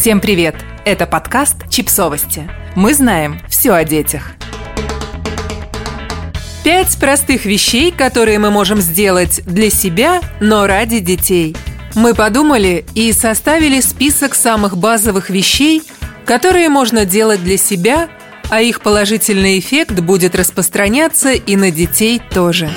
Всем привет! Это подкаст «Чипсовости». Мы знаем все о детях. Пять простых вещей, которые мы можем сделать для себя, но ради детей. Мы подумали и составили список самых базовых вещей, которые можно делать для себя, а их положительный эффект будет распространяться и на детей тоже.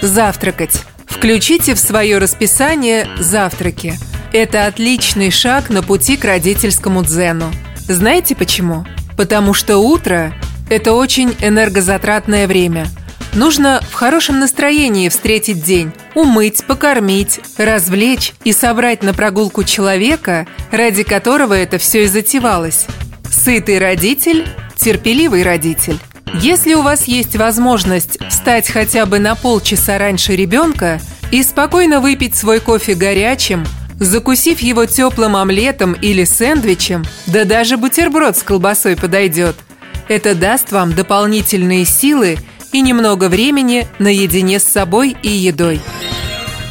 Завтракать. Включите в свое расписание завтраки. Это отличный шаг на пути к родительскому дзену. Знаете почему? Потому что утро – это очень энергозатратное время. Нужно в хорошем настроении встретить день, умыть, покормить, развлечь и собрать на прогулку человека, ради которого это все и затевалось. Сытый родитель – терпеливый родитель. Если у вас есть возможность встать хотя бы на полчаса раньше ребенка и спокойно выпить свой кофе горячим, закусив его теплым омлетом или сэндвичем, да даже бутерброд с колбасой подойдет, это даст вам дополнительные силы и немного времени наедине с собой и едой.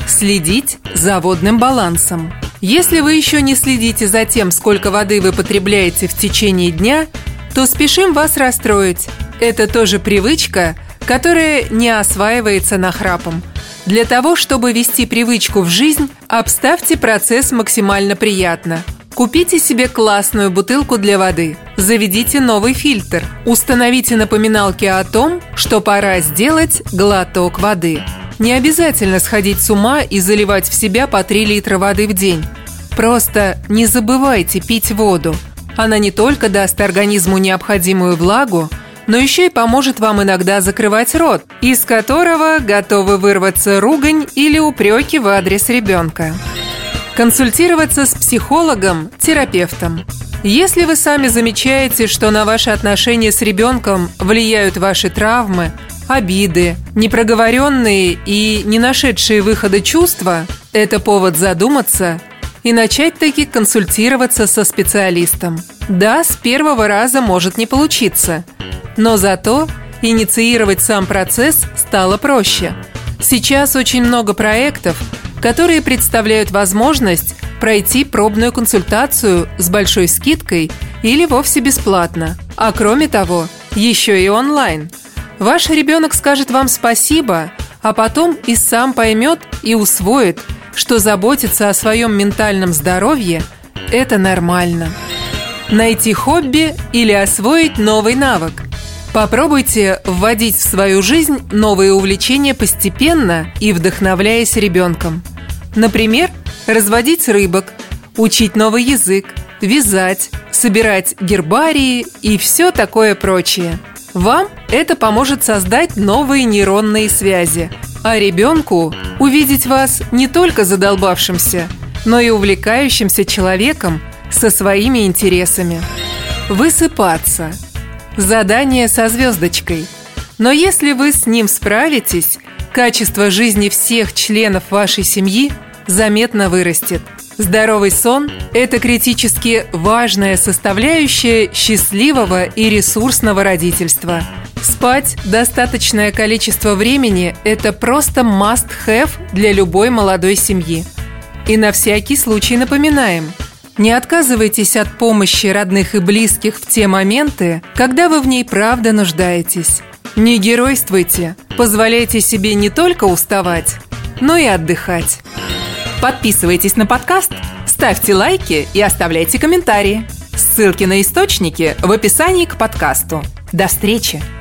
Следить за водным балансом. Если вы еще не следите за тем, сколько воды вы потребляете в течение дня, то спешим вас расстроить. Это тоже привычка, которая не осваивается нахрапом. Для того, чтобы вести привычку в жизнь, обставьте процесс максимально приятно. Купите себе классную бутылку для воды. Заведите новый фильтр. Установите напоминалки о том, что пора сделать глоток воды. Не обязательно сходить с ума и заливать в себя по 3 литра воды в день. Просто не забывайте пить воду. Она не только даст организму необходимую влагу, но еще и поможет вам иногда закрывать рот, из которого готовы вырваться ругань или упреки в адрес ребенка. Консультироваться с психологом, терапевтом. Если вы сами замечаете, что на ваши отношения с ребенком влияют ваши травмы, обиды, непроговоренные и не нашедшие выхода чувства, это повод задуматься и начать таки консультироваться со специалистом. Да, с первого раза может не получиться, но зато инициировать сам процесс стало проще. Сейчас очень много проектов, которые представляют возможность пройти пробную консультацию с большой скидкой или вовсе бесплатно. А кроме того, еще и онлайн. Ваш ребенок скажет вам спасибо, а потом и сам поймет и усвоит – что заботиться о своем ментальном здоровье – это нормально. Найти хобби или освоить новый навык. Попробуйте вводить в свою жизнь новые увлечения постепенно и вдохновляясь ребенком. Например, разводить рыбок, учить новый язык, вязать, собирать гербарии и все такое прочее. Вам это поможет создать новые нейронные связи, а ребенку увидеть вас не только задолбавшимся, но и увлекающимся человеком со своими интересами. Высыпаться. Задание со звездочкой. Но если вы с ним справитесь, качество жизни всех членов вашей семьи заметно вырастет. Здоровый сон – это критически важная составляющая счастливого и ресурсного родительства – Спать достаточное количество времени – это просто must-have для любой молодой семьи. И на всякий случай напоминаем – не отказывайтесь от помощи родных и близких в те моменты, когда вы в ней правда нуждаетесь. Не геройствуйте, позволяйте себе не только уставать, но и отдыхать. Подписывайтесь на подкаст, ставьте лайки и оставляйте комментарии. Ссылки на источники в описании к подкасту. До встречи!